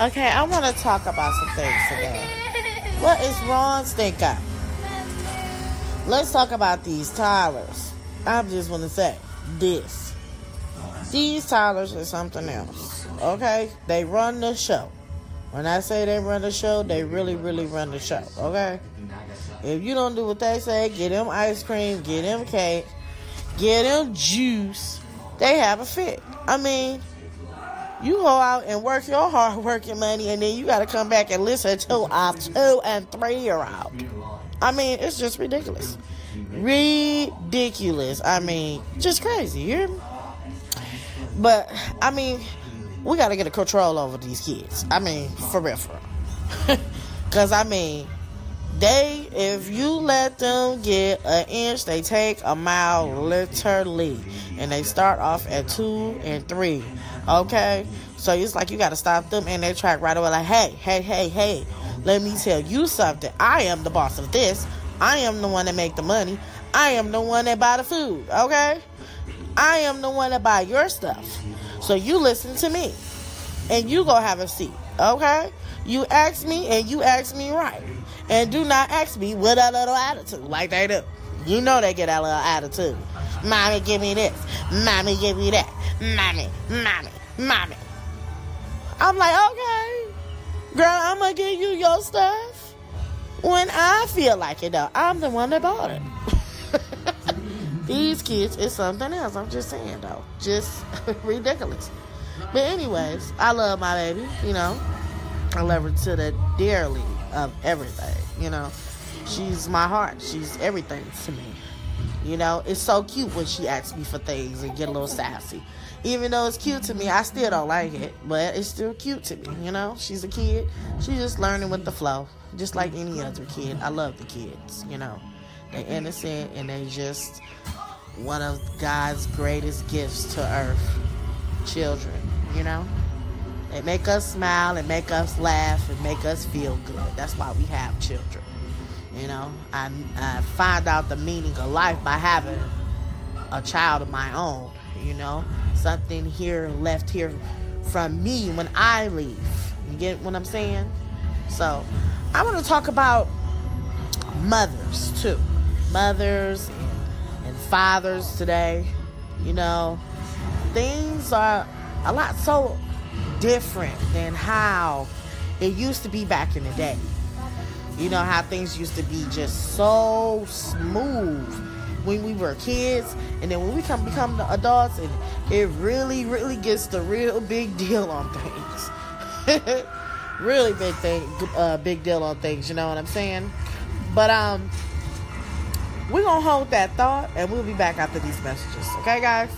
Okay, I want to talk about some things today. What is wrong, Stinker? Let's talk about these Tylers. I just want to say this. These Tylers are something else. Okay? They run the show. When I say they run the show, they really, really run the show. Okay? If you don't do what they say, get them ice cream, get them cake, get them juice, they have a fit. I mean, you go out and work your hard working money, and then you got to come back and listen to a two and three year old. I mean, it's just ridiculous. Ridiculous. I mean, just crazy. You hear me? But, I mean, we got to get a control over these kids. I mean, for real, for real. Because, I mean, they, if you let them get an inch, they take a mile literally. And they start off at two and three. Okay? So it's like you got to stop them in their track right away. Like, hey, hey, hey, hey, let me tell you something. I am the boss of this. I am the one that make the money. I am the one that buy the food. Okay? I am the one that buy your stuff. So you listen to me. And you go have a seat. Okay? You ask me and you ask me right. And do not ask me with a little attitude like they do. You know they get a little attitude. Mommy, give me this. Mommy, give me that. Mommy, mommy, mommy. I'm like, okay, girl, I'm gonna give you your stuff when I feel like it. Though I'm the one that bought it. These kids is something else. I'm just saying though, just ridiculous. But anyways, I love my baby. You know, I love her to the dearly of everything. You know, she's my heart. She's everything to me. You know, it's so cute when she asks me for things and get a little sassy. Even though it's cute to me, I still don't like it, but it's still cute to me. You know, she's a kid. She's just learning with the flow, just like any other kid. I love the kids. You know, they're innocent and they just one of God's greatest gifts to earth. Children, you know, they make us smile and make us laugh and make us feel good. That's why we have children. You know, I, I find out the meaning of life by having a child of my own. You know, something here left here from me when I leave. You get what I'm saying? So, I want to talk about mothers too, mothers and fathers today. You know, things are a lot so different than how it used to be back in the day. You know how things used to be just so smooth when we were kids, and then when we come become the adults, and it really, really gets the real big deal on things. really big thing, uh, big deal on things. You know what I'm saying? But um, we're gonna hold that thought, and we'll be back after these messages. Okay, guys.